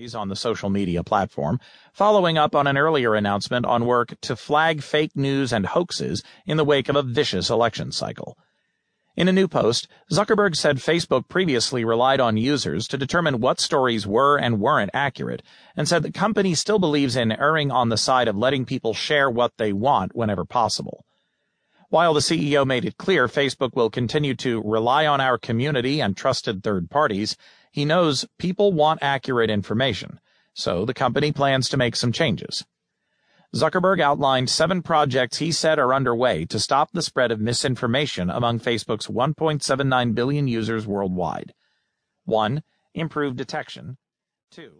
stories on the social media platform, following up on an earlier announcement on work to flag fake news and hoaxes in the wake of a vicious election cycle. In a new post, Zuckerberg said Facebook previously relied on users to determine what stories were and weren't accurate, and said the company still believes in erring on the side of letting people share what they want whenever possible. While the CEO made it clear Facebook will continue to rely on our community and trusted third parties, he knows people want accurate information, so the company plans to make some changes. Zuckerberg outlined seven projects he said are underway to stop the spread of misinformation among Facebook's 1.79 billion users worldwide. 1. Improved detection. 2.